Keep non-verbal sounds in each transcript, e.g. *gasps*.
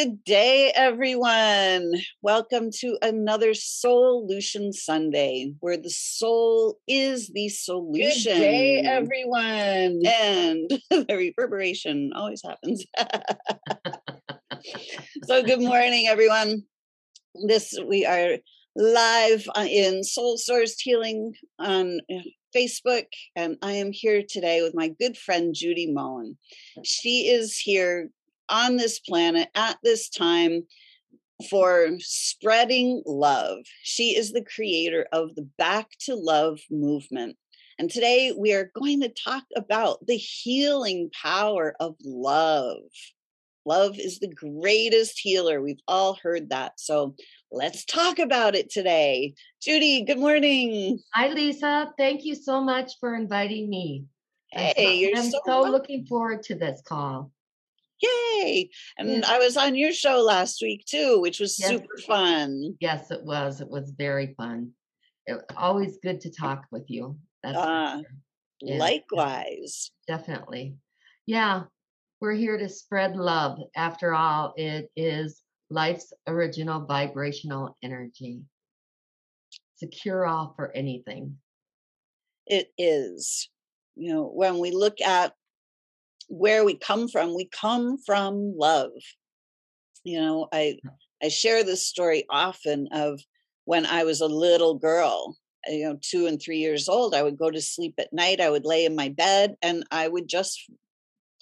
Good day, everyone. Welcome to another Solution Sunday, where the soul is the solution. Good day, everyone. And *laughs* the reverberation always happens. *laughs* so, good morning, everyone. This we are live in Soul Source Healing on uh, Facebook, and I am here today with my good friend Judy Moen. She is here on this planet at this time for spreading love. She is the creator of the Back to Love movement. And today we are going to talk about the healing power of love. Love is the greatest healer. We've all heard that. So let's talk about it today. Judy, good morning. Hi, Lisa. Thank you so much for inviting me. Hey, you're I'm so, so looking forward to this call. Yay. And I was on your show last week too, which was Yes. super fun. Yes, it was. It was very fun. It, always good to talk with you. That's Ah, sure. Yeah. Likewise. definitely. Yeah, we're here to spread love. After all, it is life's original vibrational energy. It's a cure all for anything. It is. You know, when we look at where we come from, we come from love. You know, I I share this story often of when I was a little girl, uh, you know, two and three years old, I would go to sleep at night. I would lay in my bed and I would just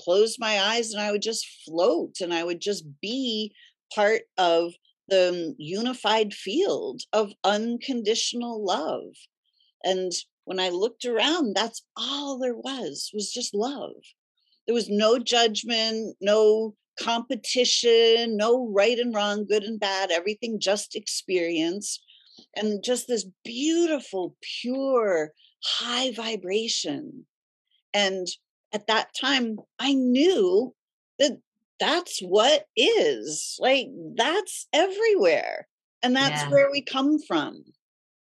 close my eyes and I would just float and I would just be part of the unified field of unconditional love. And when I looked around, that's all there was, was just love. There was no judgment, no competition, no right and wrong, good and bad, everything just experience. And just this beautiful, pure, high vibration. And at that time, I knew that that's what is like, that's everywhere. And that's Yeah. where we come from.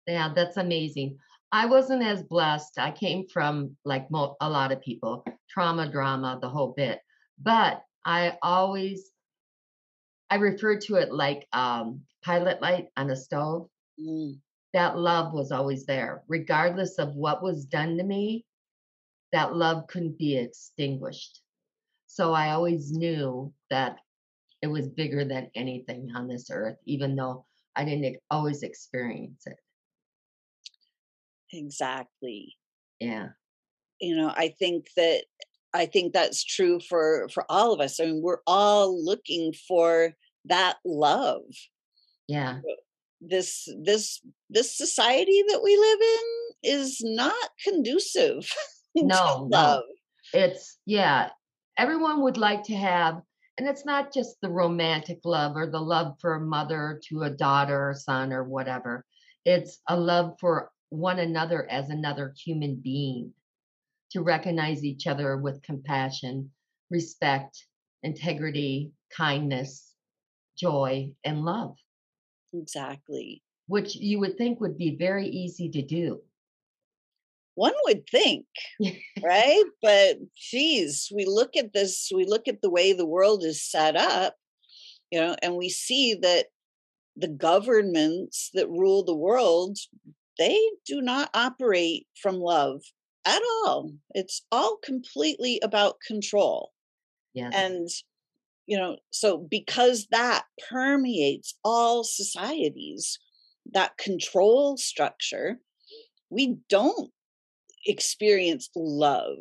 Yeah, that's amazing. I wasn't as blessed. I came from like mo- a lot of people, trauma, drama, the whole bit. But I always, I refer to it like um, pilot light on a stove. Mm, That love was always there, regardless of what was done to me. That love couldn't be extinguished. So I always knew that it was bigger than anything on this earth, even though I didn't always experience it. Exactly. Yeah. you know i think that i think that's true for for all of us i mean we're all looking for that love Yeah. this this this society that we live in is not conducive *laughs* to No, no. love It's yeah, everyone would like to have, and it's not just the romantic love or the love for a mother to a daughter or son or whatever. It's a love for one another as another human being, to recognize each other with compassion, respect, integrity, kindness, joy, and love, exactly. Which you would think would be very easy to do. one would think right? *laughs* But geez we look at this we look at the way the world is set up you know and we see that the governments that rule the world they do not operate from love at all it's all completely about control Yes. and you know so because that permeates all societies that control structure we don't experience love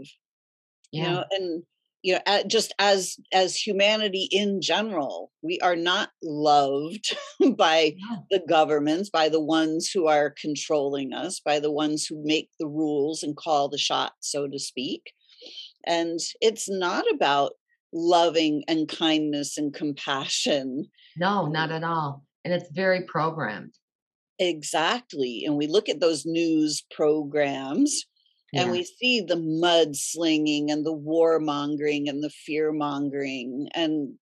you yeah. know and you know just as as humanity in general we are not loved *laughs* by yeah. the governments by the ones who are controlling us by the ones who make the rules and call the shots so to speak. And it's not about loving and kindness and compassion. No not um at all. And it's very programmed. Exactly. And we look at those news programs yeah. and we see the mudslinging and the warmongering and the fear mongering and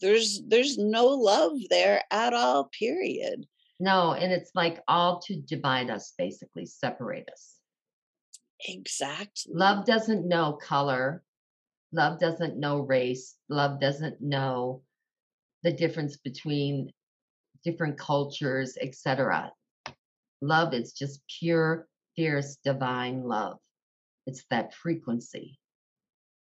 there's there's no love there at all period. No and it's like all to divide us basically separate us. Exactly. love doesn't know color. Love doesn't know race. Love doesn't know the difference between different cultures etc love is just pure fierce divine love it's that frequency.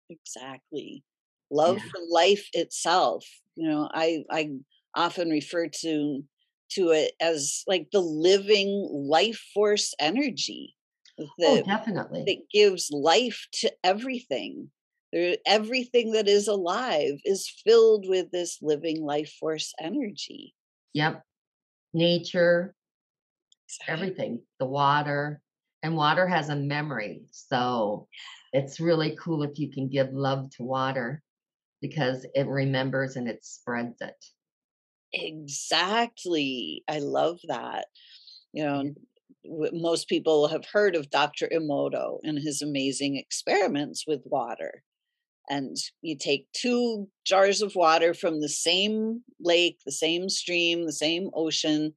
Exactly. Love yeah. for life itself. You know, I I often refer to to it as like the living life force energy oh, that, oh, definitely that gives life to everything there, everything that is alive is filled with this living life force energy yep nature everything the water and water has a memory. So it's really cool if you can give love to water because it remembers and it spreads it. Exactly. I love that. You know, most people have heard of Dr. Emoto and his amazing experiments with water. And you take two jars of water from the same lake, the same stream, the same ocean,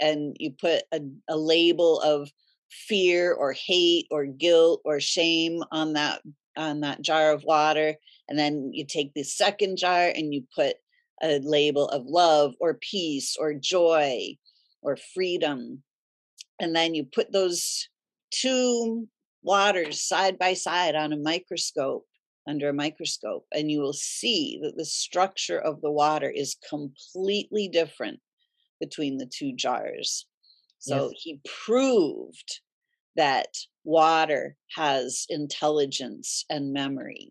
and you put a, a label of fear or hate or guilt or shame on that on that jar of water and then you take the second jar and you put a label of love or peace or joy or freedom and then you put those two waters side by side on a microscope under a microscope and you will see that the structure of the water is completely different between the two jars so yes. he proved that water has intelligence and memory.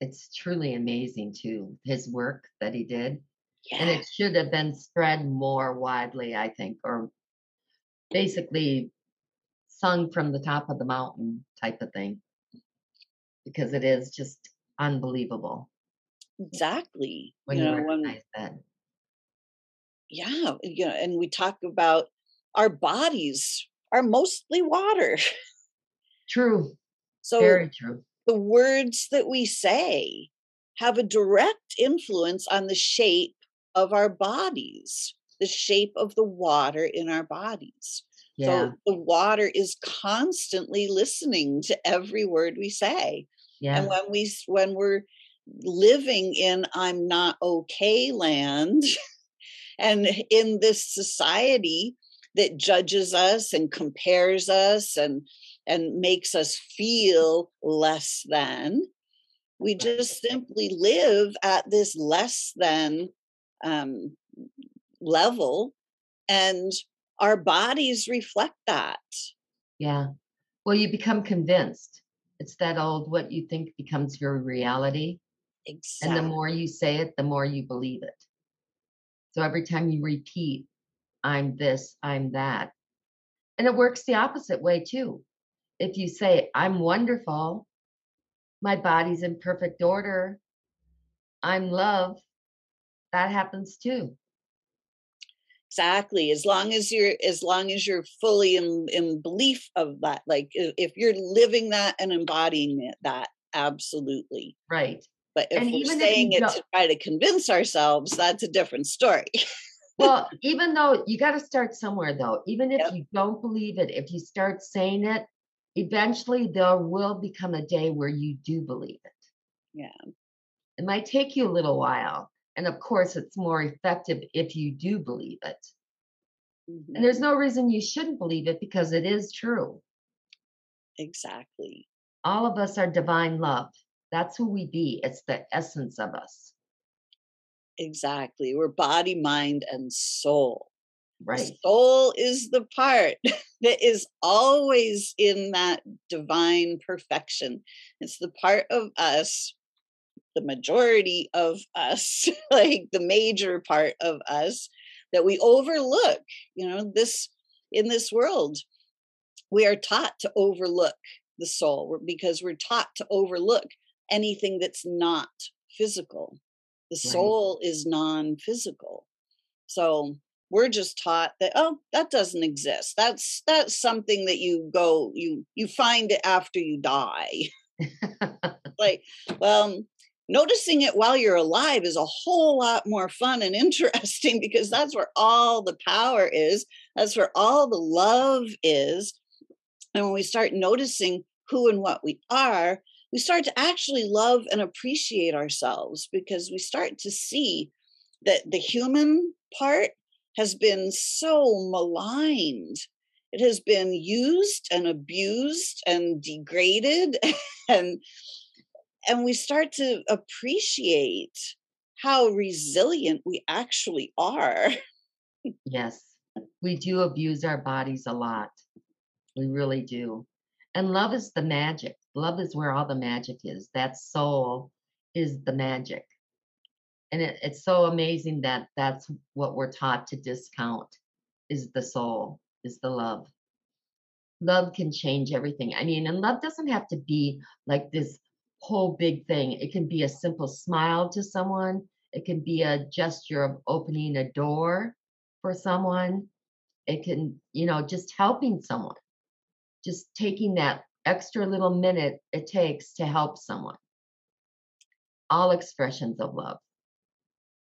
It's truly amazing too, his work that he did. Yeah. And it should have been spread more widely, I think, or basically sung from the top of the mountain type of thing. Because it is just unbelievable. Exactly. When you, you know, recognize when, that. Yeah, you know, and we talk about our bodies are mostly water. *laughs* True. So very true. The words that we say have a direct influence on the shape of our bodies, the shape of the water in our bodies. Yeah. So the water is constantly listening to every word we say. Yeah. And when we when we're living in I'm not okay land *laughs* and in this society that judges us and compares us and and makes us feel less than. We just simply live at this less than um, level and our bodies reflect that. Yeah. Well you become convinced. It's that old what you think becomes your reality exactly. and the more you say it the more you believe it. So every time you repeat I'm this, I'm that. And it works the opposite way too. If you say, I'm wonderful, my body's in perfect order, I'm love, that happens too. Exactly. As long as you're as long as you're fully in, in belief of that, like if you're living that and embodying it, that absolutely. Right. But if and we're saying it to try to convince ourselves, that's a different story. *laughs* well, even though you got to start somewhere, though, even if yep. you don't believe it, if you start saying it, eventually there will become a day where you do believe it. Yeah. It might take you a little while. And of course, it's more effective if you do believe it. Mm-hmm. And there's no reason you shouldn't believe it because it is true. Exactly. All of us are divine love. That's who we be. It's the essence of us. Exactly. We're body, mind, and soul. Right. Soul is the part *laughs* that is always in that divine perfection. It's the part of us the majority of us, *laughs* like the major part of us, that we overlook. You know, this in this world, we are taught to overlook the soul because we're taught to overlook anything that's not physical. The Right. soul is non physical. So we're just taught that oh that doesn't exist that's that's something that you go you you find it after you die *laughs* like well noticing it while you're alive is a whole lot more fun and *laughs* interesting because that's where all the power is that's where all the love is and when we start noticing who and what we are we start to actually love and appreciate ourselves because we start to see that the human part has been so maligned it has been used and abused and degraded *laughs* and and we start to appreciate how resilient we actually are *laughs* yes, we do abuse our bodies a lot. We really do. And love is the magic. Love is where all the magic is. That soul is the magic. And it, it's so amazing that that's what we're taught to discount is the soul, is the love. Love can change everything. I mean, and love doesn't have to be like this whole big thing. It can be a simple smile to someone. It can be a gesture of opening a door for someone. It can, you know, just helping someone, just taking that extra little minute it takes to help someone. All expressions of love.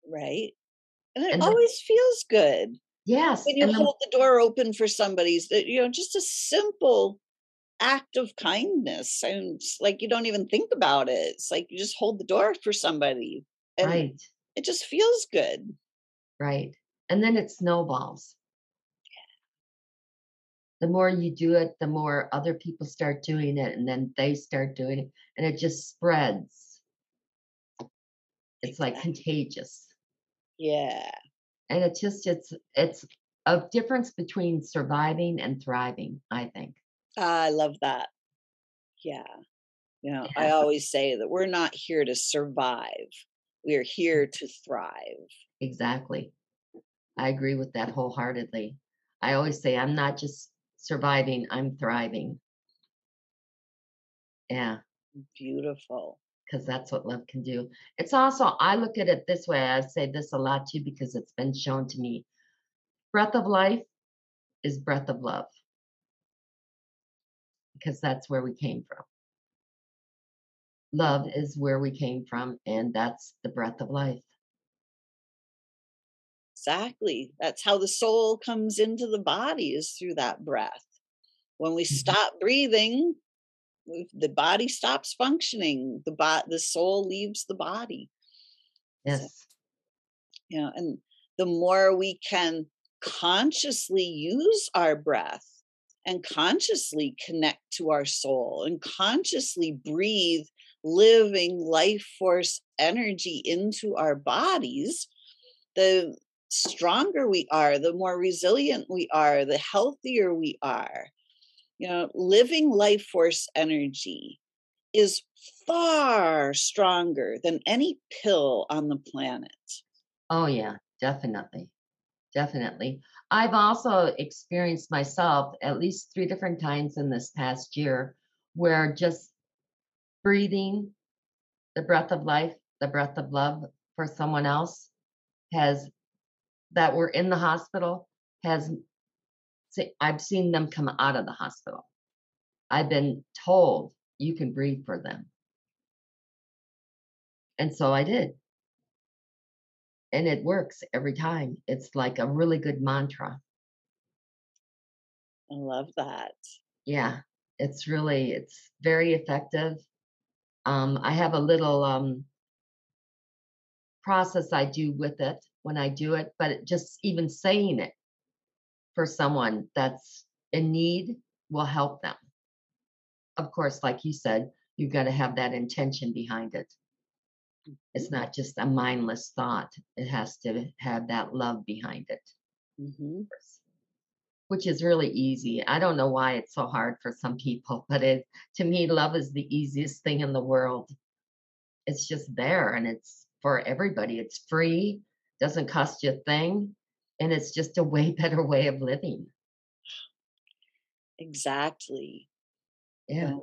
right and it And the, always feels good yes, when you and the, hold the door open for somebody's that you know just a simple act of kindness and like you don't even think about it it's like you just hold the door for somebody and right, it just feels good right. And then it snowballs. The more you do it, the more other people start doing it, and then they start doing it, and it just spreads. It's like contagious. yeah And it just it's it's a difference between surviving and thriving, I think. i love that yeah you know i always say that we're not here to survive we are here mm. to thrive exactly. I agree with that wholeheartedly. I always say I'm not just surviving, I'm thriving. Yeah, beautiful because that's what love can do. It's also, I look at it this way. I say this a lot too because it's been shown to me. Breath of life is breath of love because that's where we came from. Love is where we came from, and that's the breath of life. Exactly that's how the soul comes into the body is through that breath when we Mhm. stop breathing the body stops functioning the bo- the soul leaves the body so Yes. you know and the more we can consciously use our breath and consciously connect to our soul and consciously breathe living life force energy into our bodies the stronger we are the more resilient we are the healthier we are you know living life force energy is far stronger than any pill on the planet Oh, yeah, definitely. Definitely. I've also experienced myself at least three different times in this past year where just breathing the breath of life, the breath of love for someone else has that were in the hospital has I've seen them come out of the hospital. I've been told you can breathe for them. And so I did. And it works every time. It's like a really good mantra. i love that Yeah. It's really it's very effective. Um, I have a little um, process I do with it when I do it, but it, just even saying it for someone that's in need will help them. Of course, like you said, you've got to have that intention behind it. It's not just a mindless thought. It has to have that love behind it, hmm which is really easy. I don't know why it's so hard for some people, *laughs* but it to me, love is the easiest thing in the world. it's just there and it's for everybody. It's free, doesn't cost you a thing, and it's just a way *laughs* better way of living. Exactly. Yeah.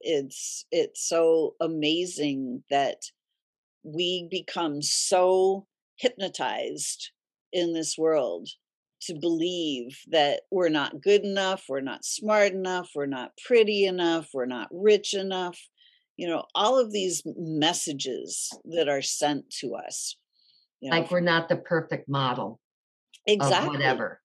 it's it's so amazing that we become so hypnotized in this world to believe that we're not good enough, we're not smart enough, we're not pretty enough, we're not rich enough. You know, all of these messages that are sent to us, you know, Like we're not the perfect model exactly. whatever.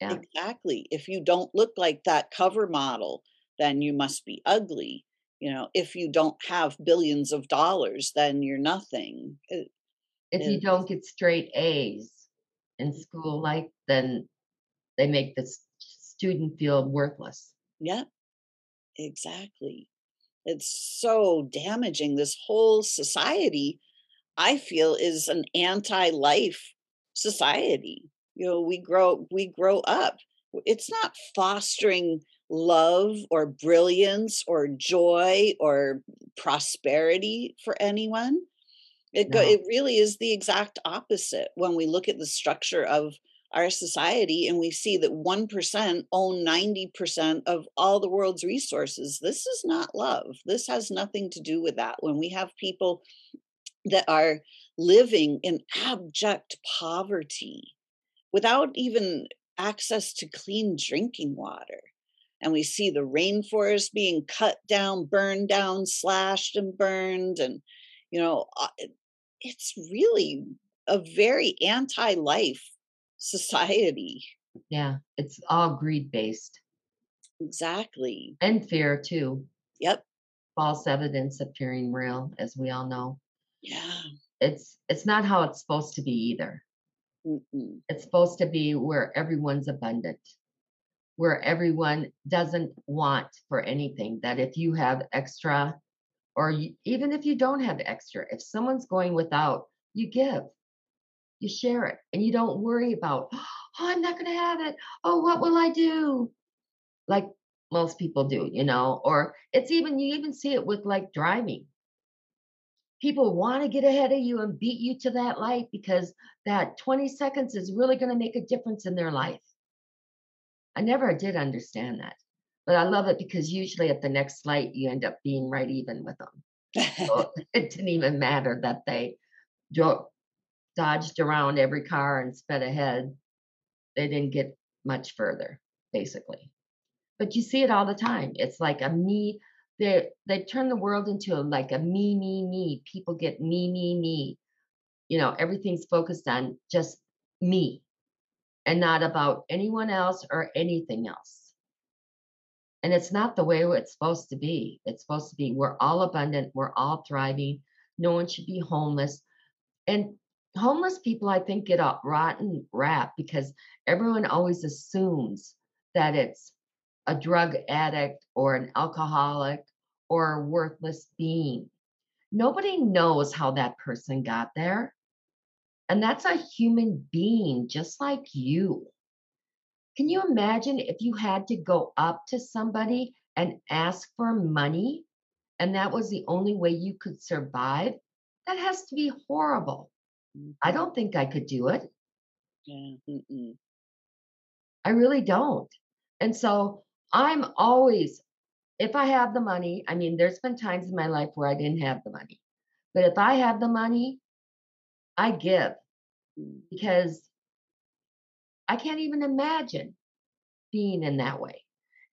Yeah. Exactly. If you don't look like that cover model, then you must be ugly. You know, if you don't have billions of dollars, then you're nothing. It If you don't get straight A's in school, like then they make the student feel worthless. yeah, exactly. It's so damaging. This whole society, I feel, is an anti-life society. You know, we grow we grow up. It's not fostering love or brilliance or joy or prosperity for anyone It go No. it really is the exact opposite when we look at the structure of our society and we see that 1% own 90% of all the world's resources. This is not love. This has nothing to do with that. When we have people that are living in abject poverty without even access to clean drinking water. And we see the rainforest being cut down, burned down, slashed and burned. And, you know, uh, it's really a very anti life society. Yeah. It's all greed based Exactly. and fear too. Yep. False evidence appearing real, as we all know. Yeah. It's it's not how it's supposed to be either. Mm-mm. It's supposed to be where everyone's abundant, where everyone doesn't want for anything. That if you have extra, or you, even if you don't have extra, if someone's going without, you give, you share it, and you don't worry about, *gasps* oh, I'm not going to have it. Oh, what will I do? Like most people do, you know, or it's even, you even see it with like driving. People want to get ahead of you and beat you to that light because that 20 seconds is really going to make a difference in their life. I never did understand that, but I love it because usually at the next light, you end up being right even with them. So *laughs* *laughs* it didn't even matter that they dodged around every car and sped ahead. They didn't get much further, basically. But you see it all the time. It's like a me. They they turn the world into like a me me me. People get me me me. You know, everything's focused on just me and not about anyone else or anything else. And it's not the way it's supposed to be. It's supposed to be we're all abundant, we're all thriving. No one should be homeless. And homeless people, I think, get a rotten rap because everyone always assumes that it's a drug addict or an alcoholic or a worthless being. Nobody knows how that person got there. And that's a human being just like you. Can you imagine if you had to go up to somebody and ask for money and that was the only way you could survive? That has to be horrible. I Mhm. don't think I could do it. Yeah. Mm-mm. I really don't. And so I'm always, if I have the money, I mean, there's been times in my life where I didn't have the money, but if I have the money, I give because I can't even imagine being in that way.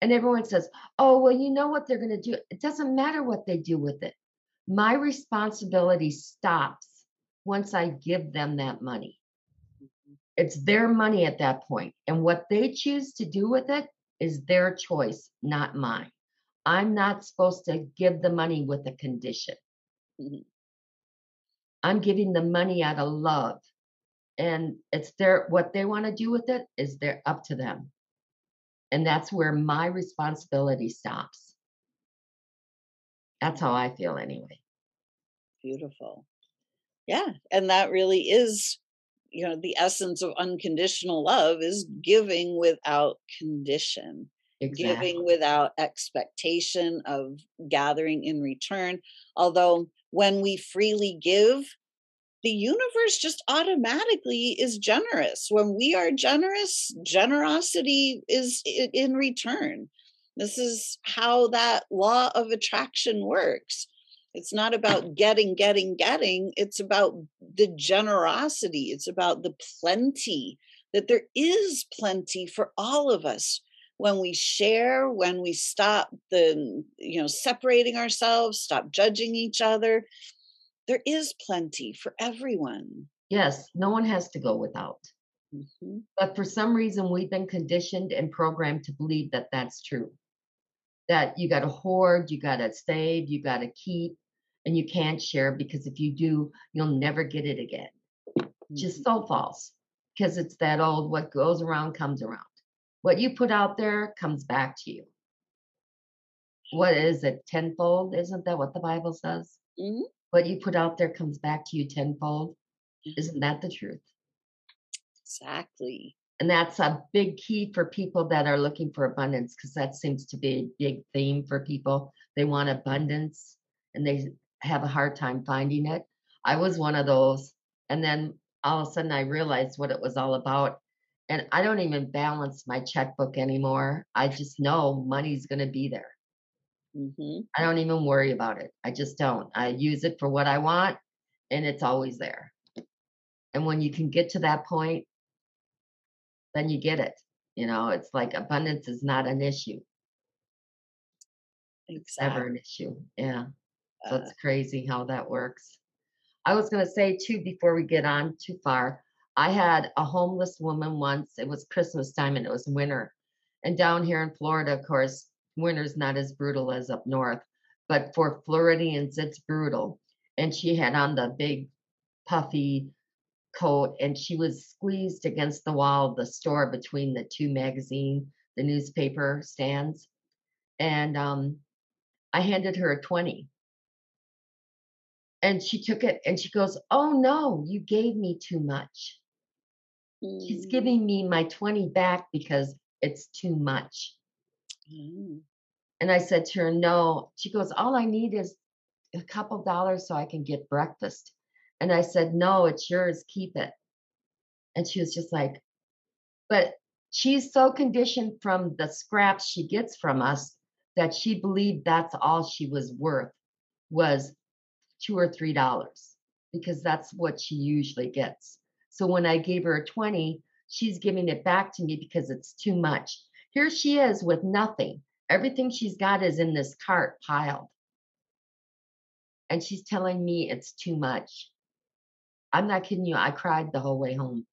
And everyone says, oh, well, you know what they're going to do. It doesn't matter what they do with it. My responsibility stops once I give them that money. Mhm. It's their money at that point, And what they choose to do with it is their choice, not mine. I'm not supposed to give the money with a condition. Mhm. I'm giving the money out of love. And it's their what they want to do with it is they're up to them. And that's where my responsibility stops. That's how I feel anyway. Beautiful. Yeah. And that really is, you know, the essence of unconditional love is giving without condition. Exactly. giving without expectation of gathering in return. Although when we freely give, the universe just automatically is generous. When we are generous, generosity is in return. This is how that law of attraction works. It's not about getting, getting, getting. It's about the generosity. It's about the plenty, that there is plenty for all of us when we share, when we stop the, you know, separating ourselves, stop judging each other. There is plenty for everyone. Yes, no one has to go without. Mm-hmm. But for some reason, we've been conditioned and programmed to believe that that's true. That you got to hoard, you got to save, you got to keep, and you can't share because if you do, you'll never get it again. Mm-hmm. Just so false because it's that old what goes around comes around. What you put out there comes back to you. What is it? Tenfold? Isn't that what the Bible says? Mm-hmm. What you put out there comes back to you tenfold. Isn't that the truth? Exactly. And that's a big key for people that are looking for abundance because that seems to be a big theme for people. They want abundance and they have a hard time finding it. I was one of those. And then all of a sudden I realized what it was all about. And I don't even balance my checkbook anymore. I just know money's going to be there. Mm-hmm. I don't even worry about it. I just don't. I use it for what I want and it's always there. And when you can get to that point, then you get it. You know, it's like abundance is not an issue. Exactly. It's never an issue. Yeah. So it's uh crazy how that works. I was going to say too, before we get on too far, I had a homeless woman once. It was Christmas time and it was winter. And down here in Florida, of course, winter's not as brutal as up north, but for Floridians, it's brutal. And she had on the big puffy coat and she was squeezed against the wall of the store between the two magazine, the newspaper stands. And um, I handed her a 20 and she took it and she goes, Oh no, you gave me too much. Mm. She's giving me my 20 back because it's too much. Mm. And I said to her, No. She goes, All I need is a couple dollars so I can get breakfast. And I said, No, it's yours. Keep it. And she was just like, But she's so conditioned from the scraps she gets from us that she believed that's all she was worth was two or three dollars because that's what she usually gets. So when I gave her a 20, she's giving it back to me because it's too much. Here she is with nothing. Everything she's got is in this cart piled. And she's telling me it's too much. I'm not kidding you. I cried the whole way home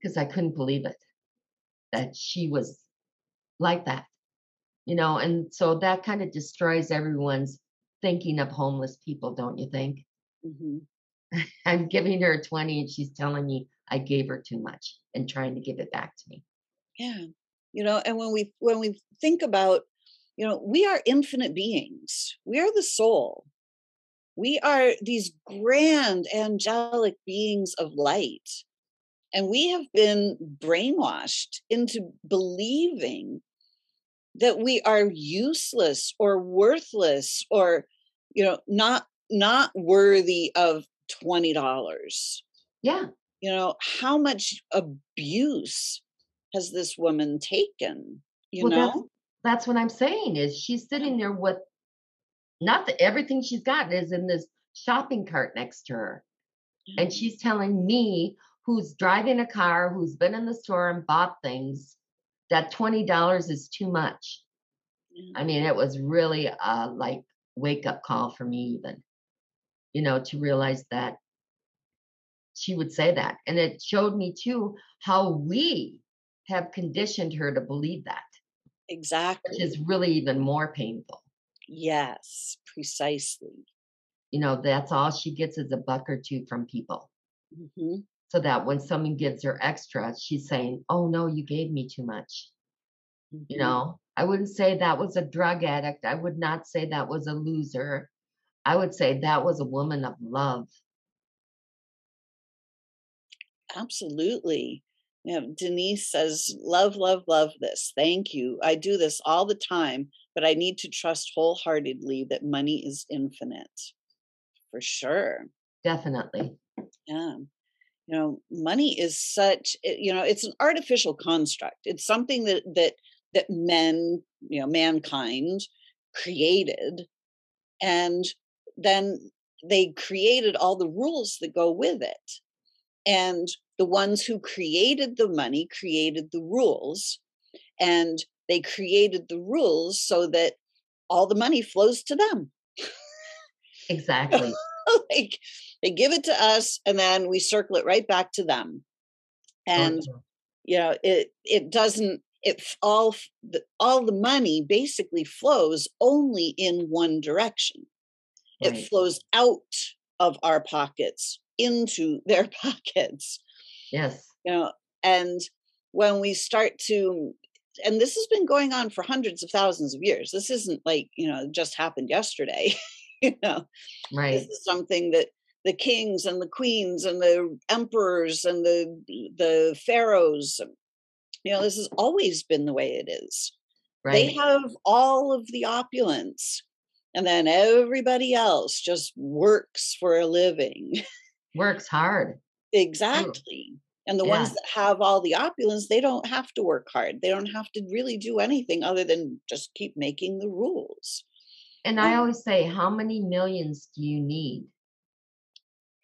because I couldn't believe it that she was like that. You know, and so that kind of destroys everyone's thinking of homeless people, don't you think? Mm-hmm. *laughs* I'm giving her 20 and she's telling me I gave her too much and trying to give it back to me. Yeah. You know, and when we when we think about, you know, we are infinite beings. We are the soul. We are these grand angelic beings of light. And we have been brainwashed into believing that we are useless or worthless or you know not not worthy of $20 yeah. You know how much abuse has this woman taken you well, know? that's, that's, what i'm saying is she's sitting there with not that everything she's got is in this shopping cart next to her. Mm-hmm. and she's telling me who's driving a car who's been in the store and bought things that $20 is too much. I mean, it was really a like wake up call for me, even, you know, to realize that she would say that. And it showed me too how we have conditioned her to believe that. Exactly. Which is really even more painful. Yes, precisely. You know, that's all she gets is a buck or two from people. Mm-hmm so that when someone gives her extra, she's saying, Oh, no, you gave me too much. Mm-hmm. You know, I wouldn't say that was a drug addict. I would not say that was a loser. I would say that was a woman of love. Absolutely. You know, Denise says, Love, love, love this. Thank you. I do this all the time, but I need to trust wholeheartedly that money is infinite. for sure. Definitely. Yeah. You know, money is such eh, you know, it's an artificial construct. It's something that that that men, you know, mankind created and then they created all the rules that go with it. And the ones who created the money created the rules and they created the rules so that all the money flows to them. Exactly. *laughs* like they give it to us and then we circle it right back to them. And okay. you know, it it doesn't it all the, all the money basically flows only in one direction. Right. It flows out of our pockets into *laughs* their pockets. Yes. You know, and when we start to and this has been going on for hundreds of thousands of years. This isn't like, you know, just happened yesterday. *laughs* you know. Right. This is something that the kings and the queens and the emperors and the the pharaohs you know this has always been the way it is. Right. they have all of the opulence and then everybody else just works for a living. *laughs* Works hard. Exactly True. and the yeah. ones that have all the opulence they don't have to work hard. They don't have to really do anything other than just keep making the rules. And i always say how many millions do you need?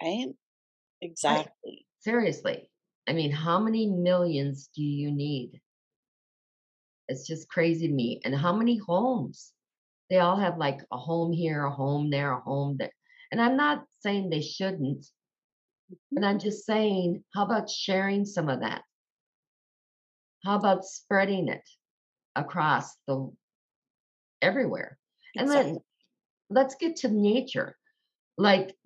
Right? Exactly. Right. seriously i mean how many millions do you need it's just crazy to me and how many homes they all have like a home here, a home there, a home there. And I'm not saying they shouldn't, but I'm just saying, how about sharing some of that? How about spreading it across the everywhere? And then let's get to nature. Like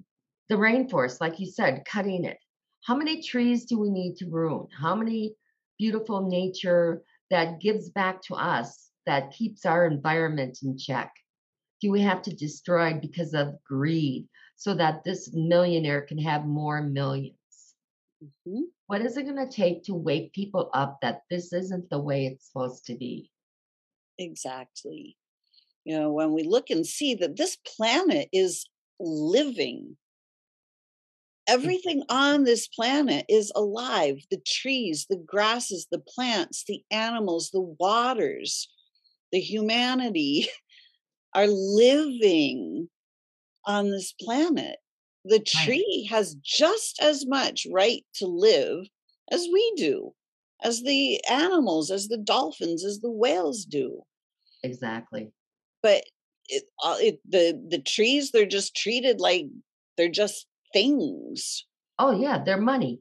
the rainforest, like you said, cutting it. How many trees do we need to ruin? How many beautiful nature that gives back to us that keeps our environment in check? Do we have to destroy because of greed so that this millionaire can have more 1000000s mm-hmm. What is it going to take to wake people up that this isn't the way it's supposed to be? Exactly. You know, when we look and see that this planet is living. Everything on this planet is alive the trees, the grasses, the plants, the animals, the waters the humanity *laughs* are living on this planet. The tree has just as much right to live as we do, as the animals, as the dolphins, as the whales do. Exactly. But it, uh, it, the the trees, they're just treated like they're just things. Oh yeah, they're money.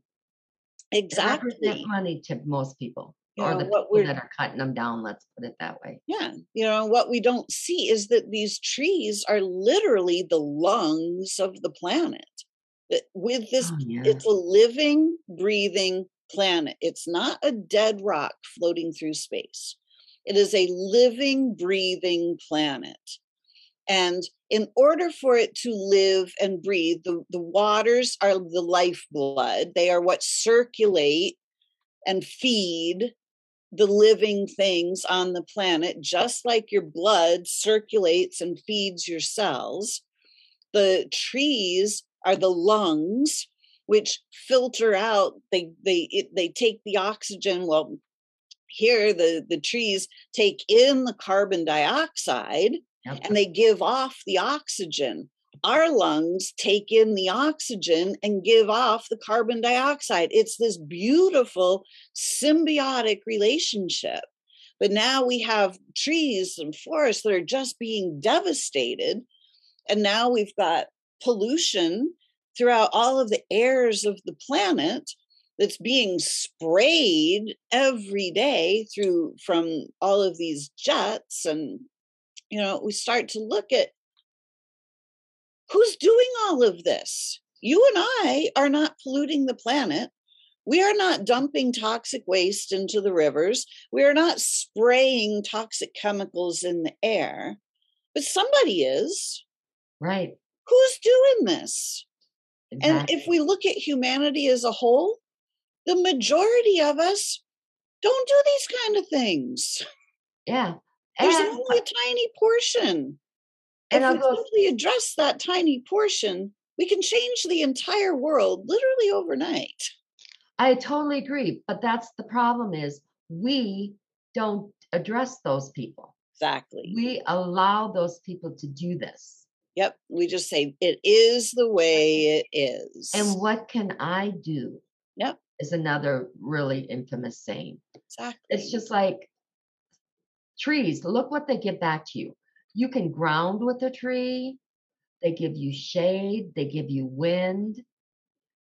Exactly. They money to most people you or know, the people that are cutting them down let's put it that way yeah you know what we don't see is that these trees are literally the lungs of the planet with this oh, yeah. it's a living breathing planet it's not a dead rock floating through space it is a living breathing planet and in order for it to live and breathe the, the waters are the lifeblood they are what circulate and feed the living things on the planet, just like your blood circulates and feeds your cells. The trees are the lungs, which filter out. They they it, they take the oxygen. Well, here the the trees take in the carbon dioxide yep. and they give off the oxygen our lungs take in the oxygen and give off the carbon dioxide. It's this beautiful symbiotic relationship. But now we have trees and forests that are just being devastated. And now we've got pollution throughout all of the airs of the planet that's being sprayed every day through from all of these jets and you know we start to look at Who's doing all of this? You and I are not polluting the planet. We are not dumping toxic waste into the rivers. We are not spraying toxic chemicals in the air, but somebody is. Right. Who's doing this? Exactly. And if we look at humanity as a whole, the majority of us don't do these kind of things. Yeah. There's only a tiny portion and if I'll we go, simply address that tiny portion, we can change the entire world literally overnight. I totally agree. But that's the problem is we don't address those people. Exactly. We allow those people to do this. Yep. We just say it is the way it is. And what can I do? Yep. Is another really infamous saying. Exactly. It's just like trees, look what they give back to you. You can ground with a tree, they give you shade, they give you wind,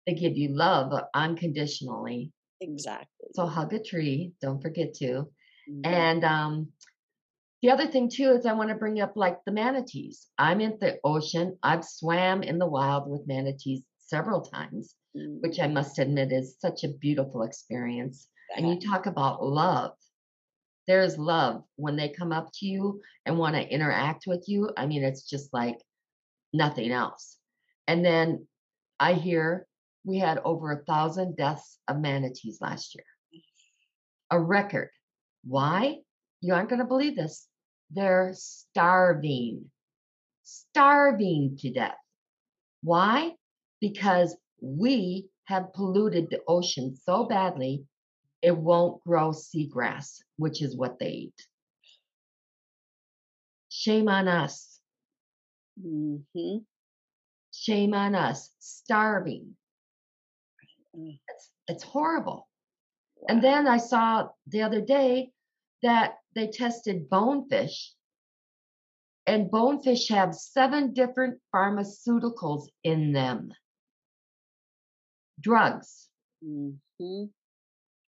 they give you love unconditionally. Exactly. So hug a tree, don't forget to. Mhm. And um, the other thing too is I want to bring up like the manatees. I'm in the ocean. I've swam in the wild with manatees several times, Mhm. which I must admit is such a beautiful experience. And you talk about love. There's love when they come up to you and want to interact with you. I mean, it's just like nothing else. And then I hear we had over a thousand deaths of manatees last year. A record. Why? You aren't going to believe this. They're starving, starving to death. Why? Because we have polluted the ocean so badly, it won't grow seagrass, which is what they eat. Shame on us. Mhm. Shame on us. Starving. Mm. It's, it's horrible. And then I saw the other day that they tested bonefish, and bonefish have seven different pharmaceuticals in them. Drugs. Mhm.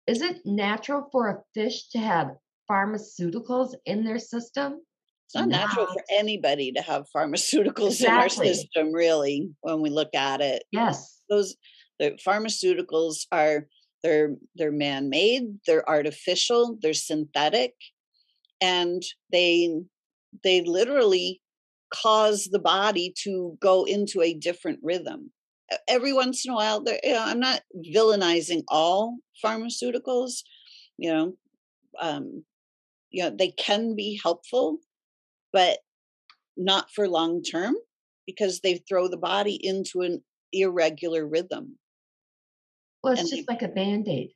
Is it natural for a fish to have pharmaceuticals in their system? It's not natural for anybody to have pharmaceuticals in our system, really, when we look at it. Yes. Those the pharmaceuticals are they're they're man-made, they're artificial, they're synthetic, and they they literally cause the body to go into a different rhythm. Every once in a while, there, you know, I'm not villainizing all pharmaceuticals. You know, um, you know, they can be helpful, but not for long term because they throw the body into an irregular rhythm. Well, it's And just they- like a band aid.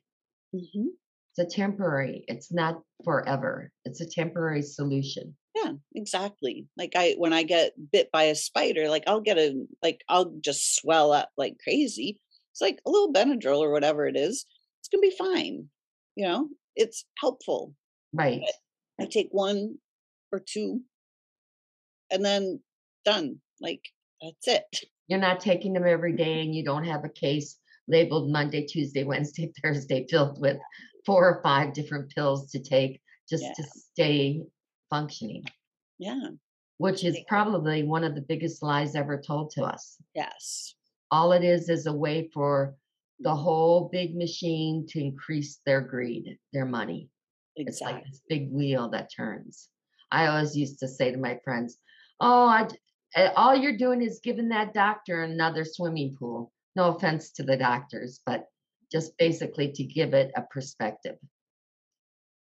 hmm It's a temporary, it's not forever. It's a temporary solution. Yeah, exactly. Like I, when I get bit by a spider, like I'll get a, like I'll just swell up like crazy. It's like a little Benadryl or whatever it is. It's gonna be fine. You know, it's helpful. Right. I take one or two, and then done. Like that's it. *laughs* You're not taking them every day and you don't have a case labeled Monday, Tuesday, Wednesday, *laughs* Thursday filled with four or five different pills to take just Yeah. to stay functioning, Yeah. which is probably one of the biggest lies ever told to us. Yes. All it is is a way for the whole big machine to increase their greed, their money. Exactly. It's like this big wheel that turns. I always used to say to my friends, "Oh, I, eh, all you're doing is giving that doctor another swimming pool." No offense to the doctors, but just basically to give it a perspective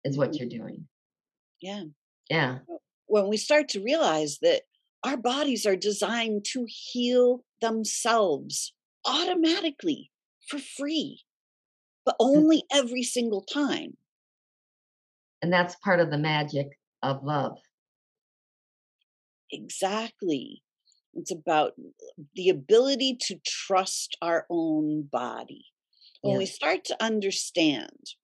is what Mhm. you're doing. Yeah. Yeah, when we start to realize that our bodies are designed to heal themselves automatically for free, but hmm. only every single time. and that's part of the magic of love. Exactly. It's about the ability to trust our own body. When we start to understand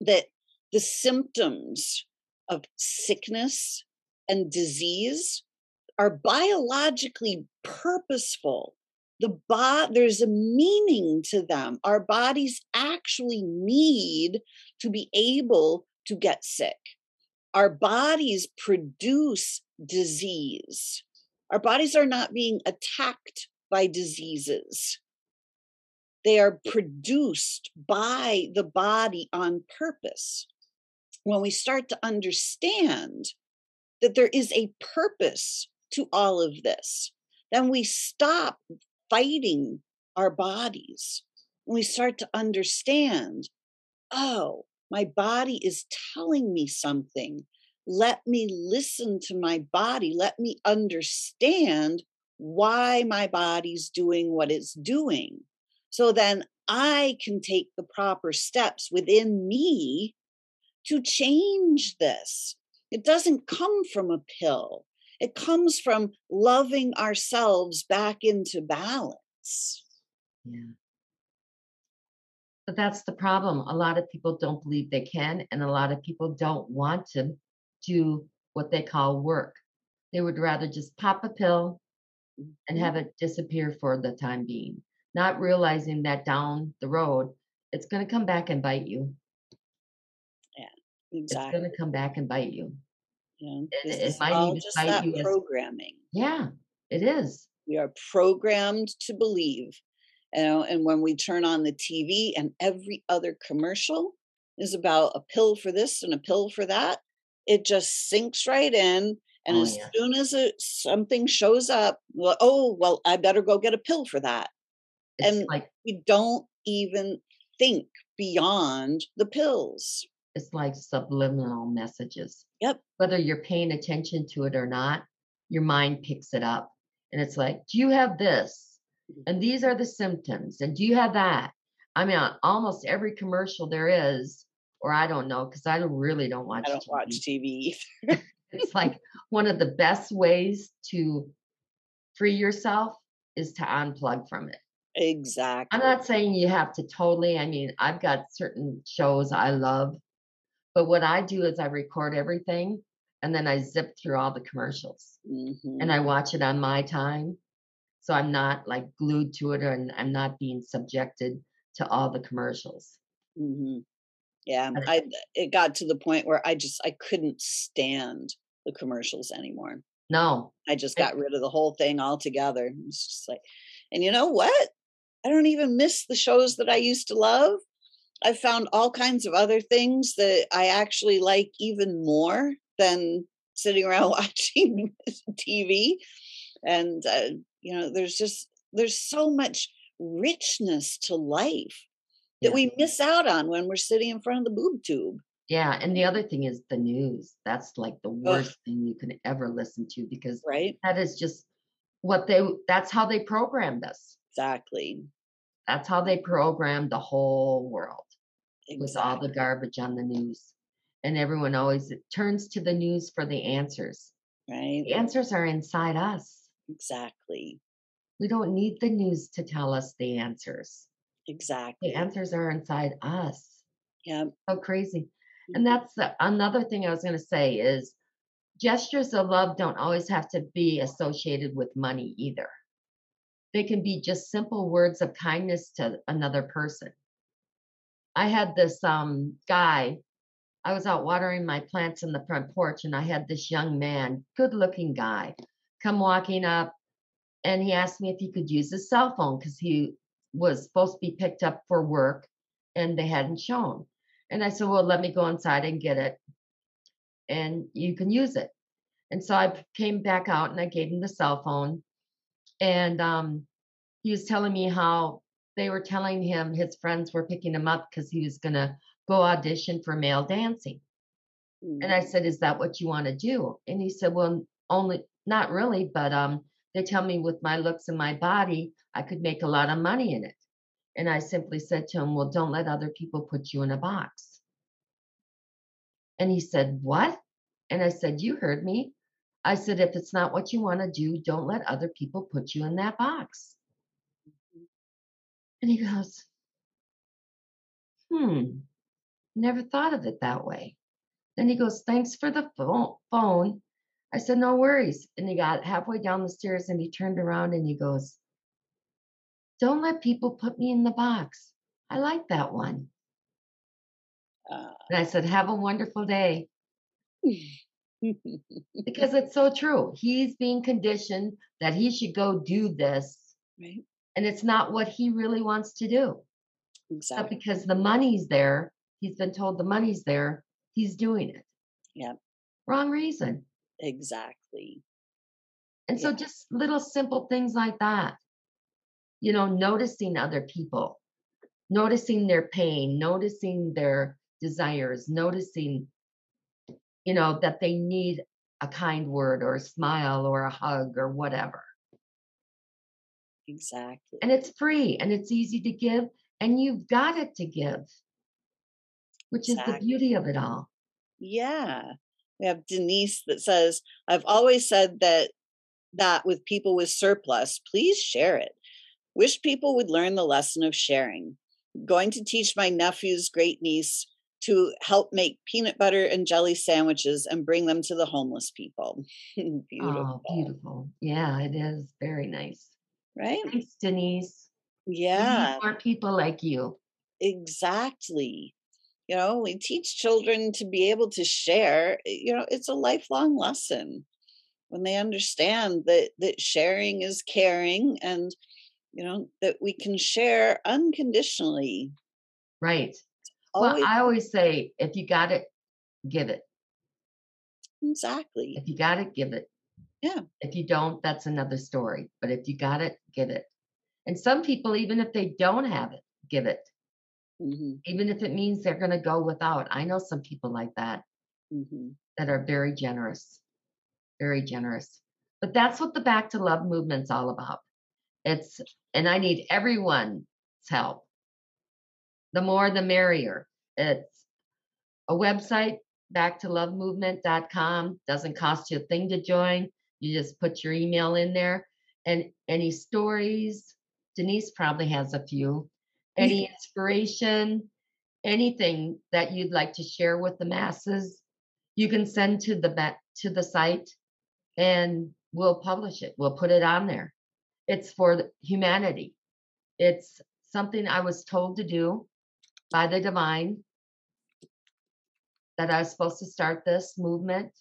that the symptoms of sickness and disease are biologically purposeful. The bo- there's a meaning to them. Our bodies actually need to be able to get sick. Our bodies produce disease. Our bodies are not being attacked by diseases. They are produced by the body on purpose. When we start to understand that there is a purpose to all of this, then we stop fighting our bodies. We start to understand, oh, my body is telling me something. Let me listen to my body. Let me understand why my body's doing what it's doing. So then I can take the proper steps within me to change this. It doesn't come from a pill, it comes from loving ourselves back into balance. Yeah. But that's the problem. A lot of people don't believe they can, and a lot of people don't want to do what they call work. They would rather just pop a pill and Mhm. have it disappear for the time being, not realizing that down the road, it's going to come back and bite you. It's going to come back and bite you. Know, And it is might even bite you as programming. yeah, it is. We are programmed to believe. You know, and when we turn on the TV and every other commercial is about a pill for this and a pill for that, it just sinks right in. And Oh, as yeah. soon as it, something shows up, well, oh, well, I better go get a pill for that. It's And like we don't even think beyond the pills. It's like subliminal messages. Yep. Whether you're paying attention to it or not, your mind picks it up. And it's like, do you have this? Mm-hmm. And these are the symptoms. And do you have that? I mean, on almost every commercial there is, or I don't know, because I don't, really don't watch I don't TV. watch TV. *laughs* It's like one of the best ways to free yourself is to unplug from it. exactly. I'm not saying you have to totally. I mean, I've got certain shows I love, but what I do is I record everything and then I zip through all the commercials Mhm. and I watch it on my time. So I'm not like glued to it or and I'm not being subjected to all the commercials. Mm-hmm. Yeah, I it got to the point where I just I couldn't stand the commercials anymore. No, I just got rid of the whole thing altogether. It's just like, and you know what? I don't even miss the shows that I used to love. I found all kinds of other things that I actually like even more than sitting around *laughs* watching TV. And uh, you know, there's just there's so much richness to life that Yeah. we miss out on when we're sitting in front of the boob tube. yeah. And the other thing is the news. That's like the Ugh, worst thing you can ever listen to because right? that is just what they, that's how they programmed us. Exactly. That's how they programmed the whole world. With all the garbage on the news. And everyone always turns to the news for the answers. Right? The answers are inside us. Exactly. We don't need the news to tell us the answers. Exactly. The answers are inside us. Yeah. So crazy. And Mhm. that's the, another thing I was going to say is gestures of love don't always have to be associated with money either. They can be just simple words of kindness to another person. I had this um guy I was out watering my plants in the front porch and I had this young man, good looking guy, come walking up and he asked me if he could use his cell phone because he was supposed to be picked up for work and they hadn't shown. And I said, Well, let me go inside and get it and you can use it. And so I came back out and I gave him the cell phone. And um, he was telling me how they were telling him his friends were picking him up because he was going to go audition for male dancing. And I Mhm. said, "Is that what you want to do?" And he said, "Well, only not really, but um, they tell me with my looks and my body, I could make a lot of money in it." And I simply said to him, "Well, don't let other people put you in a box." And he said, "What?" And I said, "You heard me." I said, "If it's not what you want to do, don't let other people put you in that box." And he goes, "Hmm, never thought of it that way." Then he goes, Thanks for the phone. I said, No worries. And he got halfway down the stairs and he turned around and he goes, Don't let people put me in the box. I like that one. Uh, And I said, Have a wonderful day. *laughs* Because it's so true. He's being conditioned that he should go do this. right? And it's not what he really wants to do. But Exactly. because the money's there, he's been told the money's there, he's doing it. Yeah. Wrong reason. Exactly. And so just little simple things like that. You know, noticing other people, noticing their pain, noticing their desires, noticing, you know, that they need a kind word or a smile or a hug or whatever. Exactly. And it's free and it's easy to give, and you've got it to give, which is the beauty of it all. Yeah. We have Denise that says, I've always said that that with people with surplus, please share it. Wish people would learn the lesson of sharing. Going to teach my nephew's great niece to help make peanut butter and jelly sandwiches and bring them to the homeless people. *laughs* Oh, beautiful. Oh, beautiful. Yeah, it is very nice. Right? Thanks, Denise. Yeah, more people like you. exactly. You know, we teach children to be able to share. eh, You know, it's a lifelong lesson when they understand that that sharing is caring and you know that we can share unconditionally. Right. Well, I always say if you got it, give it. exactly. If you got it, give it. Yeah. If you don't, that's another story. But if you got it, give it. And some people, even if they don't have it, give it. hmm Even if it means they're going to go without. I know some people like that hmm that are very generous, very generous. But that's what the Back to Love movement's all about. It's, and I need everyone's help. The more, the merrier. It's a website, backtolovemovement.com. Doesn't cost you a thing to join. You just put your email in there. And any stories, Denise probably has a few. Any *laughs* inspiration, anything that you'd like to share with the masses, you can send to the to the site and we'll publish it. We'll put it on there. It's for humanity. It's something I was told to do by the divine that I was supposed to start this movement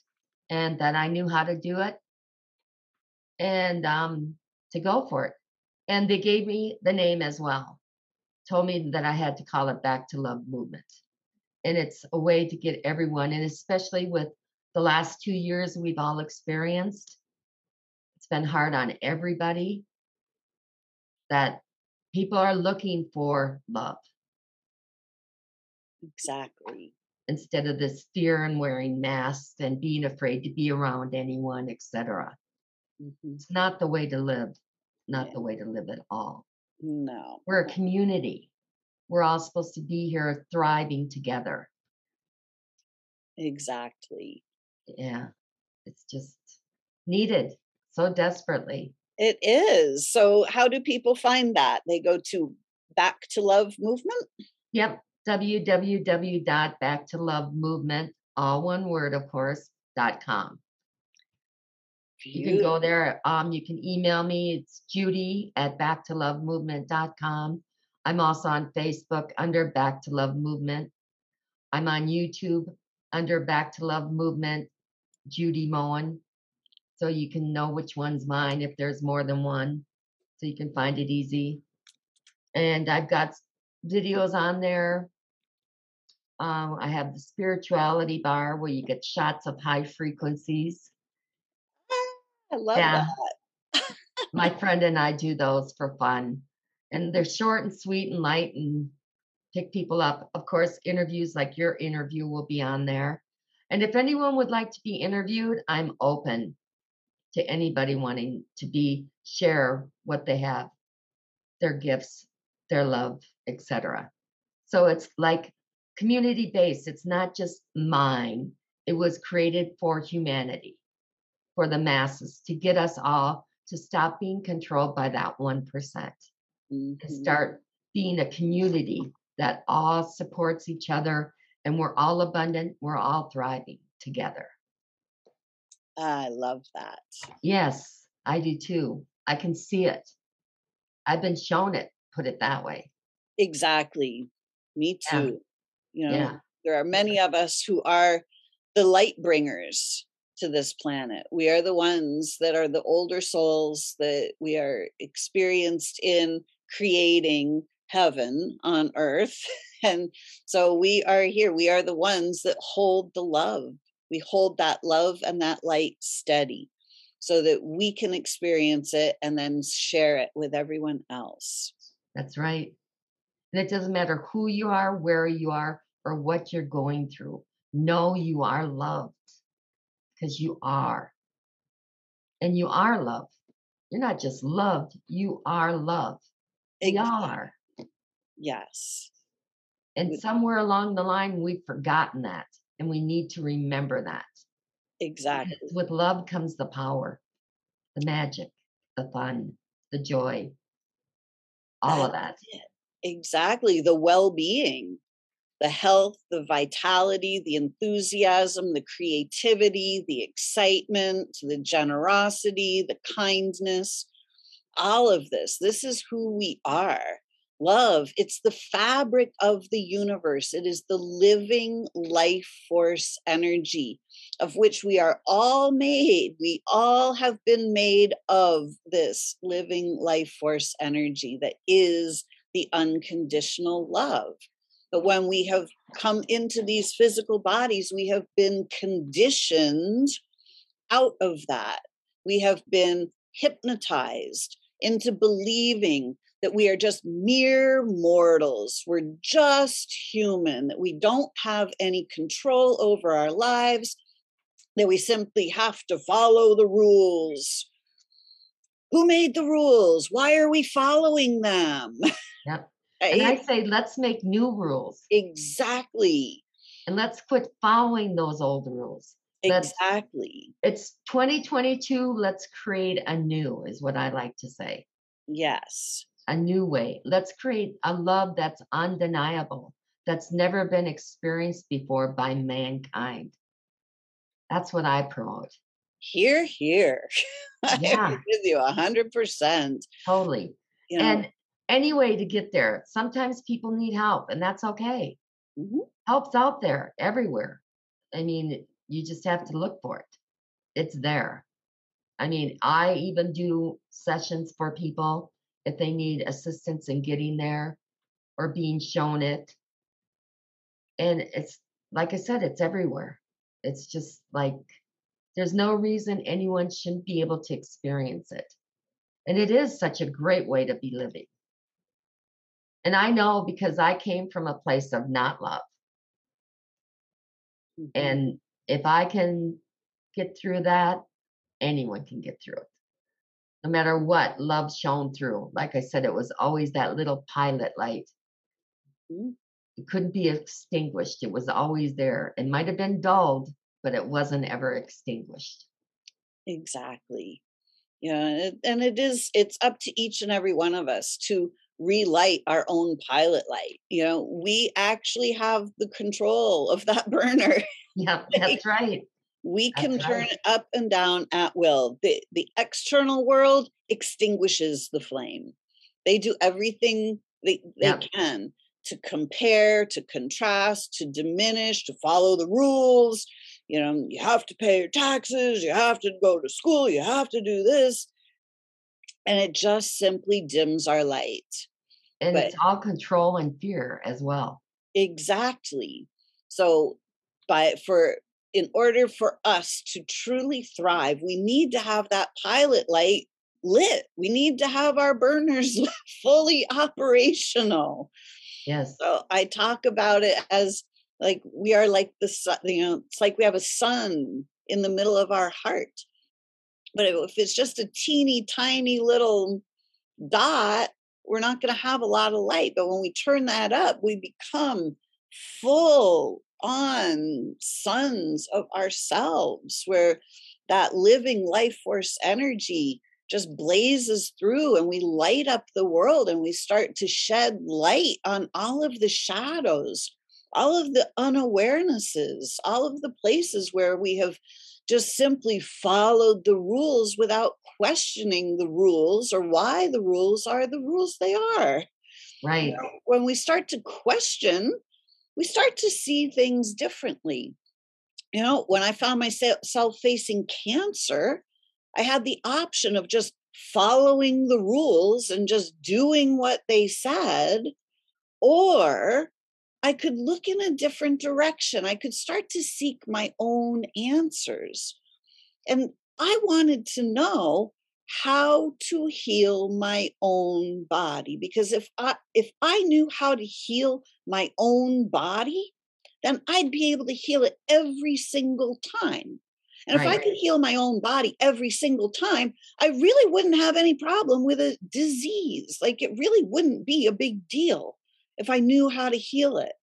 and that I knew how to do it and um, to go for it. And they gave me the name as well, told me that I had to call it Back to Love Movement. And it's a way to get everyone, and especially with the last two years we've all experienced, it's been hard on everybody that people are looking for love Exactly. instead of this fear and wearing masks and being afraid to be around anyone, etc. hmm It's not the way to live, not Yeah. the way to live at all. No. We're a community. We're all supposed to be here thriving together. Exactly. Yeah, it's just needed so desperately. It is. So how do people find that? They go to Back to Love Movement? Yep, www.backtolovemovement, all one word, of course, dot com. You can go there. Um, you can email me. It's Judy at backtolovemovement.com. I'm also on Facebook under Back to Love Movement. I'm on YouTube under Back to Love Movement, Judy Moen. So you can know which one's mine if there's more than one. So you can find it easy. And I've got videos on there. Um, I have the spirituality bar where you get shots of high frequencies. I love Yeah. that. my friend and I do those for fun. And they're short and sweet and light and pick people up. Of course, interviews like your interview will be on there. And if anyone would like to be interviewed, I'm open to anybody wanting to be share what they have, their gifts, their love, etc. So it's like community based. It's not just mine. It was created for humanity, for the masses, to get us all to stop being controlled by that 1% and Mhm. start being a community that all supports each other and we're all abundant, we're all thriving together. I love that. Yes, I do too. I can see it. I've been shown it, put it that way. Exactly. Me Yeah. too. You know, Yeah. there are many of us who are the light bringers to this planet. We are the ones that are the older souls that we are experienced in creating heaven on earth. *laughs* And so we are here. We are the ones that hold the love. We hold that love and that light steady so that we can experience it and then share it with everyone else. That's right. And it doesn't matter who you are, where you are, or what you're going through. Know you are loved because you are. And you are love. You're not just loved, you are love. We are. Yes. And somewhere along the line, we've forgotten that. And we need to remember that. Exactly. Because with love comes the power, the magic, the fun, the joy, all of that. It. Exactly. The well being, the health, the vitality, the enthusiasm, the creativity, the excitement, the generosity, the kindness, all of this. This is who we are. Love, it's the fabric of the universe. It is the living life force energy of which we are all made. We all have been made of this living life force energy that is the unconditional love. But when we have come into these physical bodies, we have been conditioned out of that. We have been hypnotized into believing that we are just mere mortals. We're just human, that we don't have any control over our lives, that we simply have to follow the rules. Who made the rules? Why are we following them? *laughs* Yep. And I say, let's make new rules Exactly. and let's quit following those old rules. Let's, Exactly. it's 2022. Let's create a new, is what I like to say. Yes. A new way. Let's create a love that's undeniable, that's never been experienced before by mankind. That's what I promote. Hear, hear. *laughs* I Yeah. agree with you a hundred percent. Totally. You know, And any way to get there. Sometimes people need help, and that's okay. mhm, Help's out there everywhere. I mean, you just have to look for it. It's there. I mean, I even do sessions for people if they need assistance in getting there or being shown it. And it's like I said, it's everywhere. It's just like there's no reason anyone shouldn't be able to experience it. And it is such a great way to be living. And I know because I came from a place of not love. mhm. And if I can get through that, anyone can get through it. No matter what, love shone through. Like I said, it was always that little pilot light. Mhm. It couldn't be extinguished. It was always there. It might have been dulled, but it wasn't ever extinguished. Exactly. Yeah, and it is it's up to each and every one of us to relight our own pilot light. You know, we actually have the control of that *laughs* burner. Yeah, *laughs* that's right. we can turn right. it up and down at will. The the external world extinguishes the flame. They do everything they, they can to compare, to contrast, to diminish, to follow the rules. You know, you have to pay your taxes, you have to go to school, you have to do this. And it just simply dims our light. And But it's all control and fear as well. Exactly. So, by for in order for us to truly thrive, we need to have that pilot light lit. We need to have our burners *laughs* fully operational. Yes. So I talk about it as like we are like the sun, you know, it's like we have a sun in the middle of our heart. But if it's just a teeny tiny little dot, we're not going to have a lot of light. But when we turn that up, we become full on suns of ourselves, where that living life force energy just blazes through and we light up the world and we start to shed light on all of the shadows, all of the unawarenesses, all of the places where we have just simply followed the rules without questioning the rules or why the rules are the rules they are. Right. When we start to question, we start to see things differently. You know, when I found myself facing cancer, I had the option of just following the rules and just doing what they said, or I could look in a different direction. I could start to seek my own answers. And I wanted to know how to heal my own body because if I if I knew how to heal my own body, then I'd be able to heal it every single time. And if I could heal my own body every single time, I really wouldn't have any problem with a disease. Like it really wouldn't be a big deal if I knew how to heal it.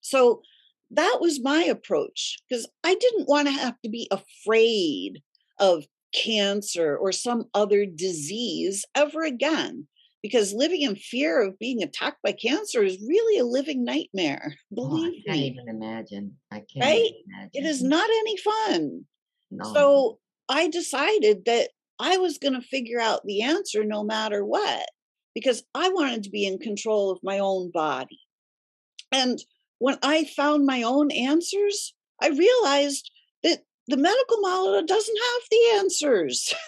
So that was my approach because I didn't want to have to be afraid of cancer or some other disease ever again. Because living in fear of being attacked by cancer is really a living nightmare. Believe *laughs* oh, I can't me, even imagine. I can't right? even It is not any fun. No. So I decided that I was going to figure out the answer no matter what, because I wanted to be in control of my own body. And when I found my own answers, I realized that the medical model doesn't have the answers. *laughs*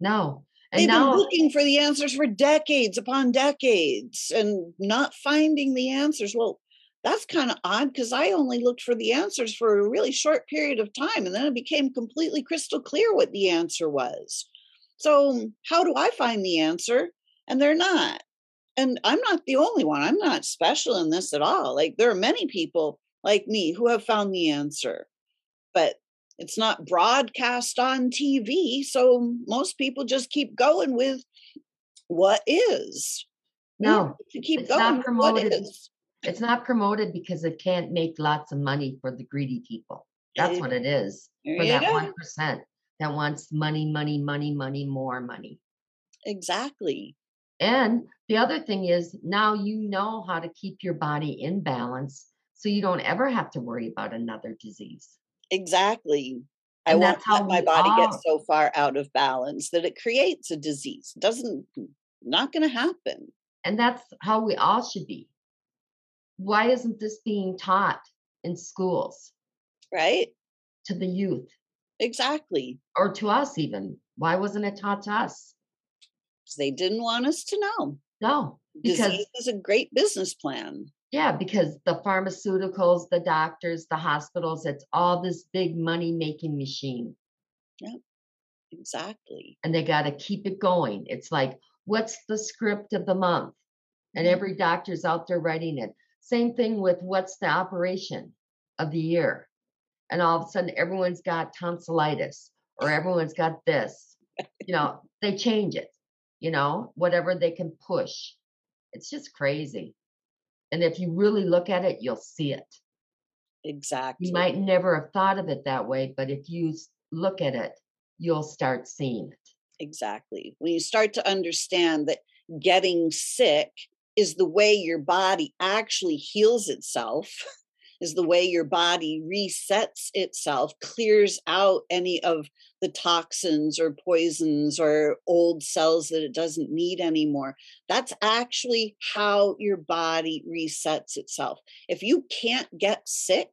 No. And They've been looking for the answers for decades upon decades and not finding the answers. Well, that's kind of odd because I only looked for the answers for a really short period of time and then it became completely crystal clear what the answer was. So, how do I find the answer? And they're not. And I'm not the only one. I'm not special in this at all. Like, there are many people like me who have found the answer, but it's not broadcast on TV. So, most people just keep going with what is. No, to keep it's going not with what promoted. It's not promoted because it can't make lots of money for the greedy people. That's what it is. There For that one percent that wants money, money, money, money, more money. Exactly. And the other thing is now you know how to keep your body in balance so you don't ever have to worry about another disease. Exactly. I And won't that's how let my body get all so far out of balance that it creates a disease. Doesn't not going to happen, and that's how we all should be. Why isn't this being taught in schools right? to the youth Exactly. or to us even? Why wasn't it taught to us? They didn't want us to know. No, because Disease is a great business plan. yeah, because the pharmaceuticals, the doctors, the hospitals, it's all this big money making machine. Yeah. Exactly. and they got to keep it going. It's like, what's the script of the month? And Mhm. every doctor's out there writing it. Same thing with what's the operation of the year. And all of a sudden, everyone's got tonsillitis or everyone's got this. You know, they change it, you know, whatever they can push. It's just crazy. And if you really look at it, you'll see it. Exactly. You might never have thought of it that way, but if you look at it, you'll start seeing it. Exactly. When you start to understand that getting sick is the way your body actually heals itself, *laughs* is the way your body resets itself, clears out any of the toxins or poisons or old cells that it doesn't need anymore. That's actually how your body resets itself. If you can't get sick,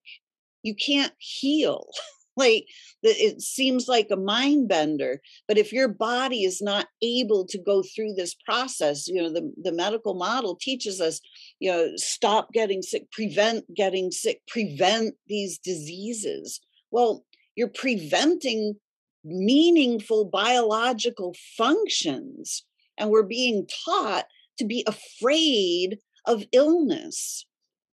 you can't heal. *laughs* like it seems like a mind bender but if your body is not able to go through this process you know the, the medical model teaches us you know stop getting sick prevent getting sick prevent these diseases. Well you're preventing meaningful biological functions and we're being taught to be afraid of illness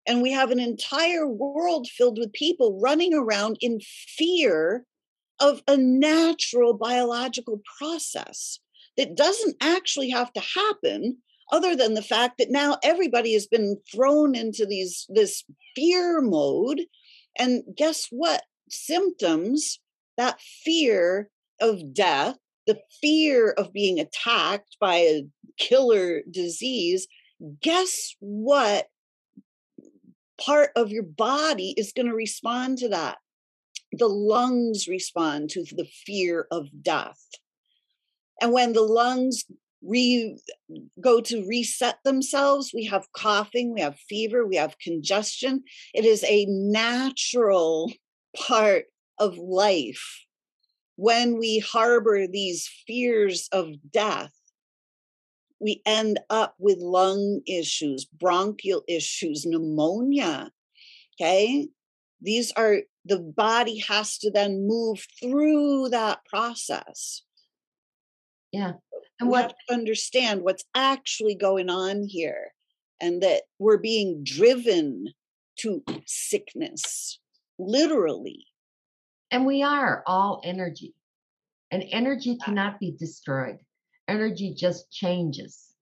and we have an entire world filled with people running around in fear of a natural biological process that doesn't actually have to happen other than the fact that now everybody has been thrown into these this fear mode. And guess what? Symptoms that fear of death the fear of being attacked by a killer disease guess what part of your body is going to respond to that. The lungs respond to the fear of death. And when the lungs re go to reset themselves, we have coughing, we have fever, we have congestion. It is a natural part of life. When we harbor these fears of death, we end up with lung issues, bronchial issues, pneumonia. Okay. These are the body has to then move through that process. Yeah. And we what to understand what's actually going on here and that we're being driven to sickness, literally. And we are all energy. And energy cannot be destroyed. Energy just changes.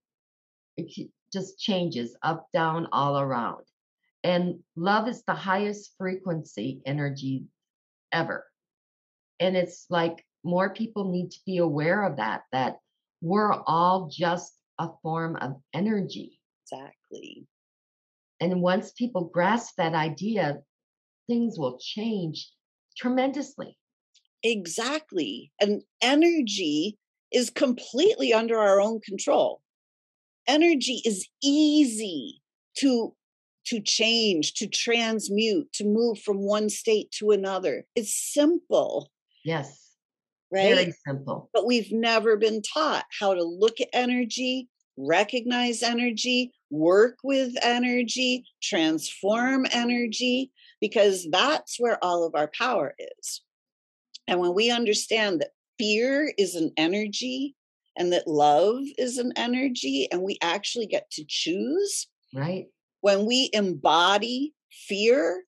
It just changes up, down, all around. And love is the highest frequency energy ever. And it's like more people need to be aware of that, that we're all just a form of energy. Exactly. And once people grasp that idea, things will change tremendously. Exactly. And energy is completely under our own control. Energy is easy to to change, to transmute, to move from one state to another. It's simple. Yes. Right? Very simple. But we've never been taught how to look at energy, recognize energy, work with energy, transform energy, because that's where all of our power is. And when we understand that fear is an energy and that love is an energy, and we actually get to choose. Right. When we embody fear,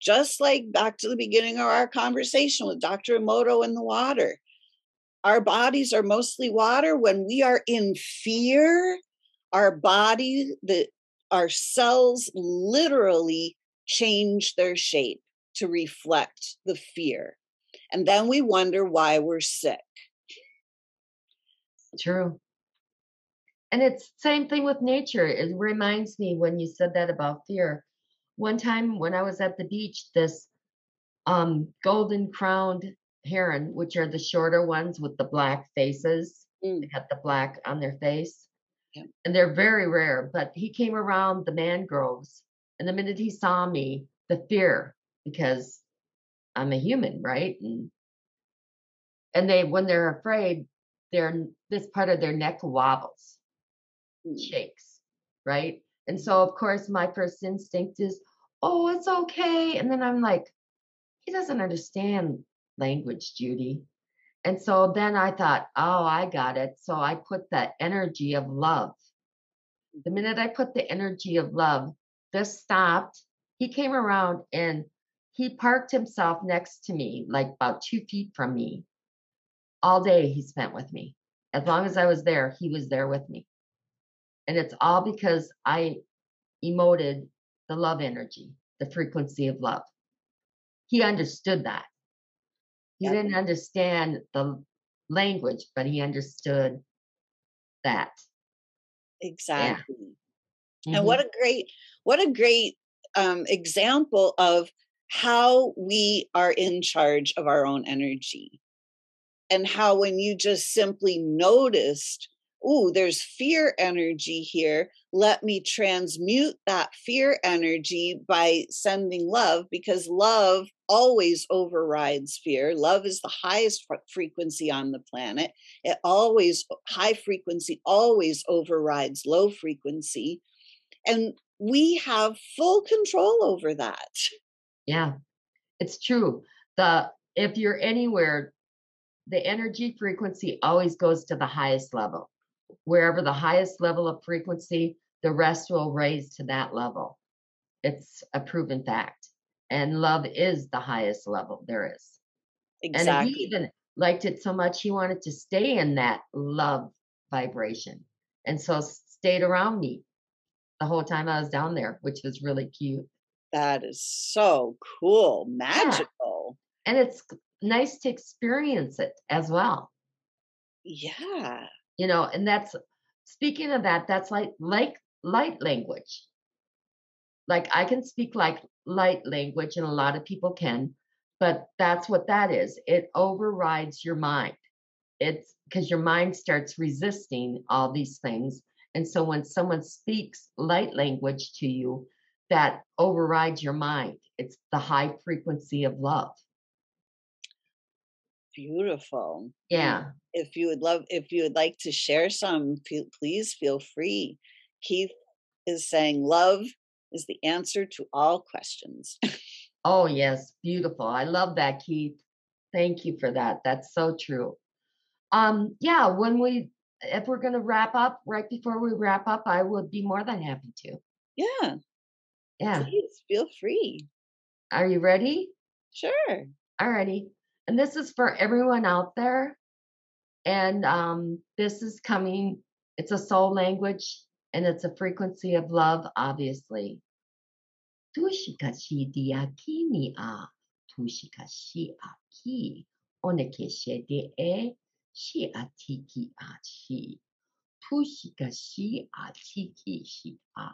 just like back to the beginning of our conversation with Dr. Emoto in the water, our bodies are mostly water. When we are in fear, our body, the our cells literally change their shape to reflect the fear. And then we wonder why we're sick. True. And it's same thing with nature. It reminds me when you said that about fear. One time when I was at the beach, this um, golden crowned heron, which are the shorter ones with the black faces, Mm. they got the black on their face. Yeah. And they're very rare, but he came around the mangroves. And the minute he saw me, the fear, because I'm a human, right? And and they when they're afraid, their this part of their neck wobbles, Mm. shakes, right? And so of course my first instinct is, oh, it's okay. And then I'm like, he doesn't understand language, Judy. And so then I thought, oh, I got it. So I put that energy of love. The minute I put the energy of love, this stopped. He came around and he parked himself next to me, like about two feet from me. All day he spent with me. As long as I was there, he was there with me. And it's all because I emoted the love energy, the frequency of love. He understood that. He Yep. didn't understand the language, but he understood that. Exactly. Mhm. And what a great, what a great um, example of how we are in charge of our own energy. And how when you just simply noticed, ooh, there's fear energy here. Let me transmute that fear energy by sending love because love always overrides fear. Love is the highest frequency on the planet. It always, high frequency always overrides low frequency. And we have full control over that. Yeah, it's true. The if you're anywhere, the energy frequency always goes to the highest level. Wherever the highest level of frequency, the rest will raise to that level. It's a proven fact. And love is the highest level there is. Exactly. And he even liked it so much he wanted to stay in that love vibration. And so stayed around me the whole time I was down there, which was really cute. That is so cool, magical. And it's nice to experience it as well. Yeah. You know, and that's speaking of that, that's like like light language. Like I can speak like light language and a lot of people can, but that's what that is. It overrides your mind. It's because your mind starts resisting all these things. And so when someone speaks light language to you, that overrides your mind. It's the high frequency of love. Beautiful. Yeah. If you would love, if you would like to share some, please feel free. Keith is saying love is the answer to all questions. *laughs* Oh, yes, beautiful. I love that, Keith. Thank you for that. That's so true. Um, yeah, when we if we're gonna wrap up, right before we wrap up, I would be more than happy to. yeah, Yeah. please feel free. Are you ready? Sure. Alrighty. And this is for everyone out there. And um, this is coming, it's a soul language and it's a frequency of love, obviously. Tushikashi diaki ni a, tushikashi aki, onekeshe de e, shi atiki achi. Tushikashi atiki shi a,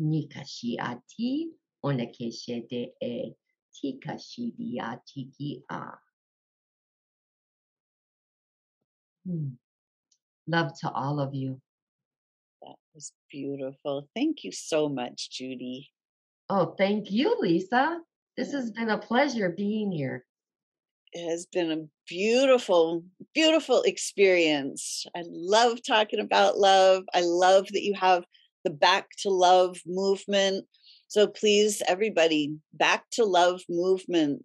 nikashi ati, onekeshe de e, tikashi diatiki a. Hmm. Love to all of you. That was beautiful. Thank you so much, Judy. Oh, thank you, Lisa. This has been a pleasure being here. It has been a beautiful, beautiful experience. I love talking about love. I love that you have the Back to Love movement. So please, everybody, back to love movement.com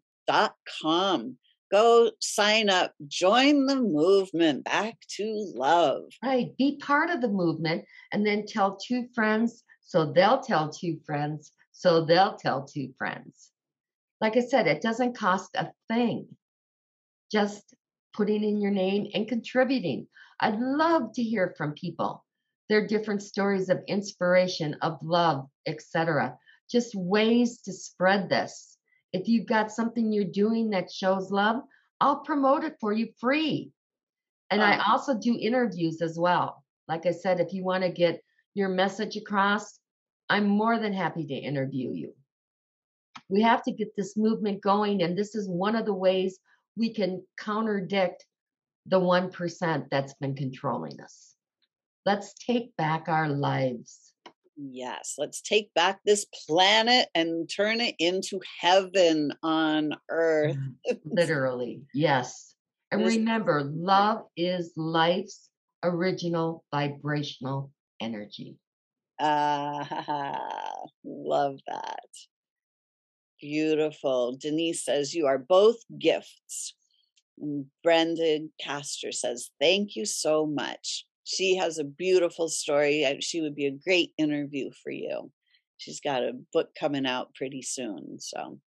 go sign up, join the movement back to love. Right. Be part of the movement and then tell two friends. So they'll tell two friends. So they'll tell two friends. Like I said, it doesn't cost a thing. Just putting in your name and contributing. I'd love to hear from people. Their different stories of inspiration, of love, etc. Just ways to spread this if you've got something you're doing that shows love, I'll promote it for you free. And I also do interviews as well. Like I said, if you want to get your message across, I'm more than happy to interview you. We have to get this movement going, and this is one of the ways we can counterdict the 1% that's been controlling us. Let's take back our lives. Yes, let's take back this planet and turn it into heaven on earth. Mm, *laughs* literally, yes. And remember, love is life's original vibrational energy. Ah, *laughs* love that. Beautiful. Denise says, You are both gifts. And Brendan Castor says, Thank you so much she has a beautiful story. She would be a great interview for you. She's got a book coming out pretty soon. So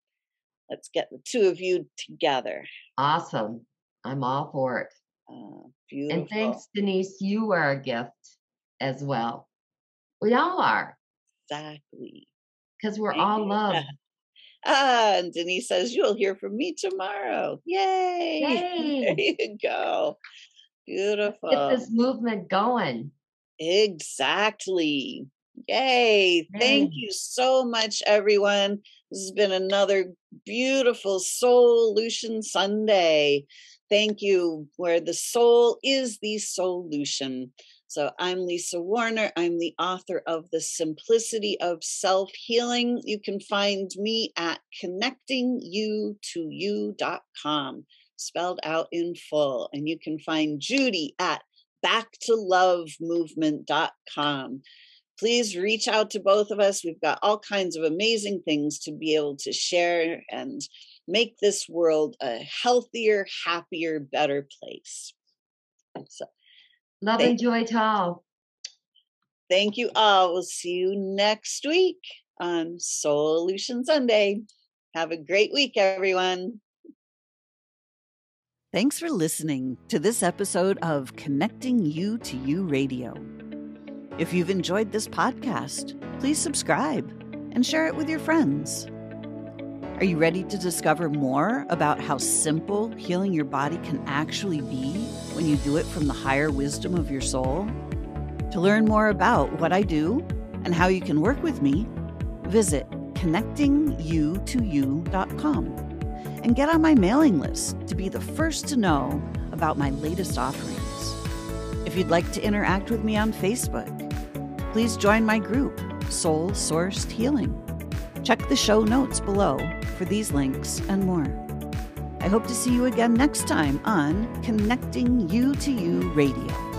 let's get the two of you together. Awesome. I'm all for it. Uh, beautiful. And thanks, Denise. You are a gift as well. We all are. Exactly. Because we're Thank all you. *laughs* love. Ah, and Denise says, You'll hear from me tomorrow. Yay. *laughs* Yay. There you go. Beautiful. Get this movement going. Exactly. Yay. Thank you so much, everyone. This has been another beautiful Solution Sunday. Thank you, where the soul is the solution. So I'm Lisa Warner. I'm the author of The Simplicity of Self Healing. You can find me at connectingyoutoyou.com spelled out in full. And you can find Judy at backtolovemovement.com. Please reach out to both of us. We've got all kinds of amazing things to be able to share and make this world a healthier, happier, better place. So, Love and joy to all. Thank you all. We'll see you next week on Solution Sunday. Have a great week, everyone. Thanks for listening to this episode of Connecting You to You Radio. If you've enjoyed this podcast, please subscribe and share it with your friends. Are you ready to discover more about how simple healing your body can actually be when you do it from the higher wisdom of your soul? To learn more about what I do and how you can work with me, visit connectingyoutoyou.com and get on my mailing list to be the first to know about my latest offerings. If you'd like to interact with me on Facebook, please join my group, Soul Sourced Healing. Check the show notes below for these links and more. I hope to see you again next time on Connecting You to You Radio.